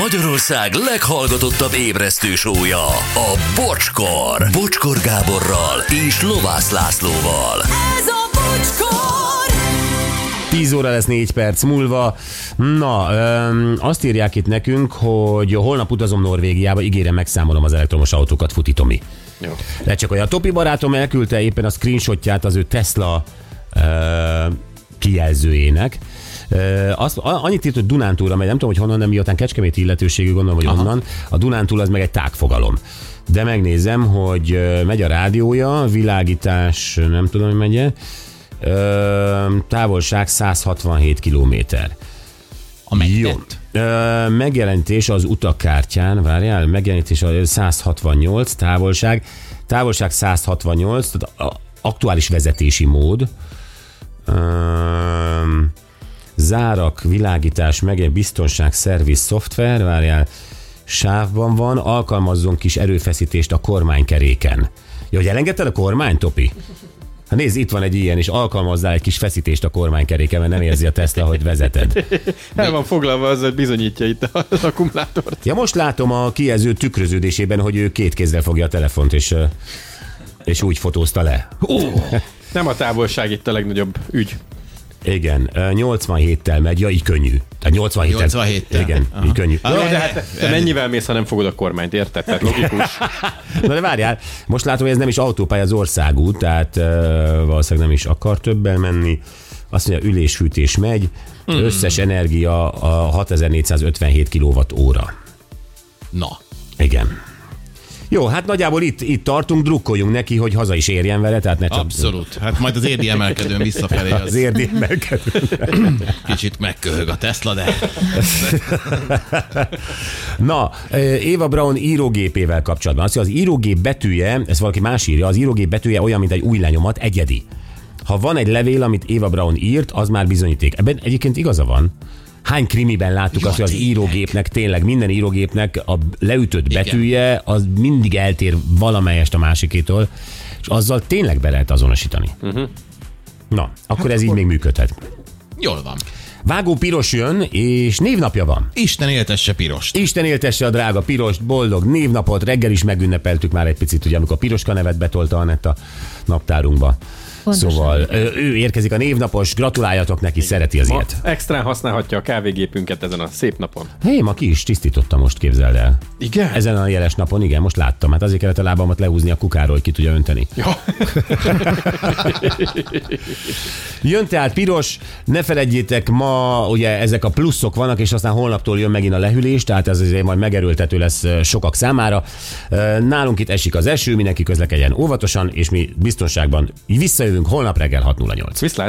Magyarország leghallgatottabb ébresztő sója, a Bocskor. Bocskor Gáborral és Lovász Lászlóval. Ez a bocskor! 10 óra lesz 4 perc múlva. Na, öm, azt írják itt nekünk, hogy holnap utazom Norvégiába, ígérem megszámolom az elektromos autókat, Futi Tomi. Jó. De csak olyan Topi barátom elküldte éppen a screenshotját az ő Tesla ö, kijelzőjének. Ö, azt, annyit írt, hogy Dunántúra megy, nem tudom, hogy honnan, nem miután Kecskeméti illetőségű, gondolom, hogy Aha. onnan. A Dunántúl az meg egy tágfogalom. De megnézem, hogy ö, megy a rádiója, világítás, nem tudom, hogy megye. Ö, távolság 167 kilométer. Jó. megtett. Ö, Megjelenítés az utakkártyán, várjál, megjelenítés a 168, távolság, távolság 168, tehát aktuális vezetési mód. Öm, zárak, világítás, meg biztonság, szerviz, szoftver, várjál, sávban van, alkalmazzon kis erőfeszítést a kormánykeréken. Jó, hogy elengedted a kormány, Topi? Ha nézd, itt van egy ilyen, és alkalmazzál egy kis feszítést a kormánykeréken, mert nem érzi a Tesla, hogy vezeted. El van foglalva, az hogy bizonyítja itt az akkumulátort. Ja, most látom a kijelző tükröződésében, hogy ő két kézzel fogja a telefont, és, és úgy fotózta le. Nem a távolság itt a legnagyobb ügy. Igen, ö, 87-tel megy, ja, így könnyű. Tehát 87-tel. 87-tel. Igen, Aha. így könnyű. Ah, Jó, Eh, de hát te mennyivel mész, ha nem fogod a kormányt, érted? Tehát logikus. Na de várjál, most látom, hogy ez nem is autópálya, az országút, tehát uh, valószínűleg nem is akar többen menni. Azt mondja, ülésfűtés megy, összes energia a 6457 kWh. Na, Igen. Jó, hát nagyjából itt, itt tartunk, drukkoljunk neki, hogy haza is érjen vele, tehát ne csak abszolút. Hát majd az érdi emelkedőn visszafelé az az érdi emelkedő. kicsit megköhög a Tesla, de Na, eh, Éva Brown írógépével kapcsolatban. Azt mondja, az írógép betűje, ezt valaki más írja, az írógép betűje olyan, mint egy új lenyomat, egyedi. Ha van egy levél, amit Éva Brown írt, az már bizonyíték. Ebben egyébként igaza van. Hány krimiben láttuk Ja, azt, hogy az írógépnek, tényleg minden írógépnek a leütött betűje, az mindig eltér valamelyest a másikétól, és azzal tényleg be lehet azonosítani. Uh-huh. Na, akkor ez így még működhet. jól van. Vágó Piros jön, és névnapja van. Isten éltesse pirost. Isten éltesse a drága Pirost, boldog névnapot, reggel is megünnepeltük már egy picit, ugye, amikor Piroska nevet betolta a naptárunkba. Pontosan. Szóval ő érkezik a névnapos, gratuláljatok neki, szereti az Ma ilyet. extrán használhatja a kávégépünket ezen a szép napon. Hé, ma ki is tisztította most, képzeld el. Igen? Ezen a jeles napon, igen, most láttam. Hát azért kellett a lábamat lehúzni a kukáról, hogy ki tudja önteni. Ja. Jön tehát piros, ne feledjétek, ma ugye ezek a pluszok vannak, és aztán holnaptól jön megint a lehűlés, tehát ez azért majd megerőltető lesz sokak számára. Nálunk itt esik az eső, mindenki közlekedjen óvatosan, és mi biztonságban visszajövünk holnap reggel 6.08. Viszlát.